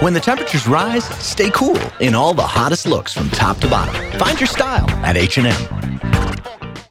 When the temperatures rise, stay cool in all the hottest looks from top to bottom. Find your style at H&M.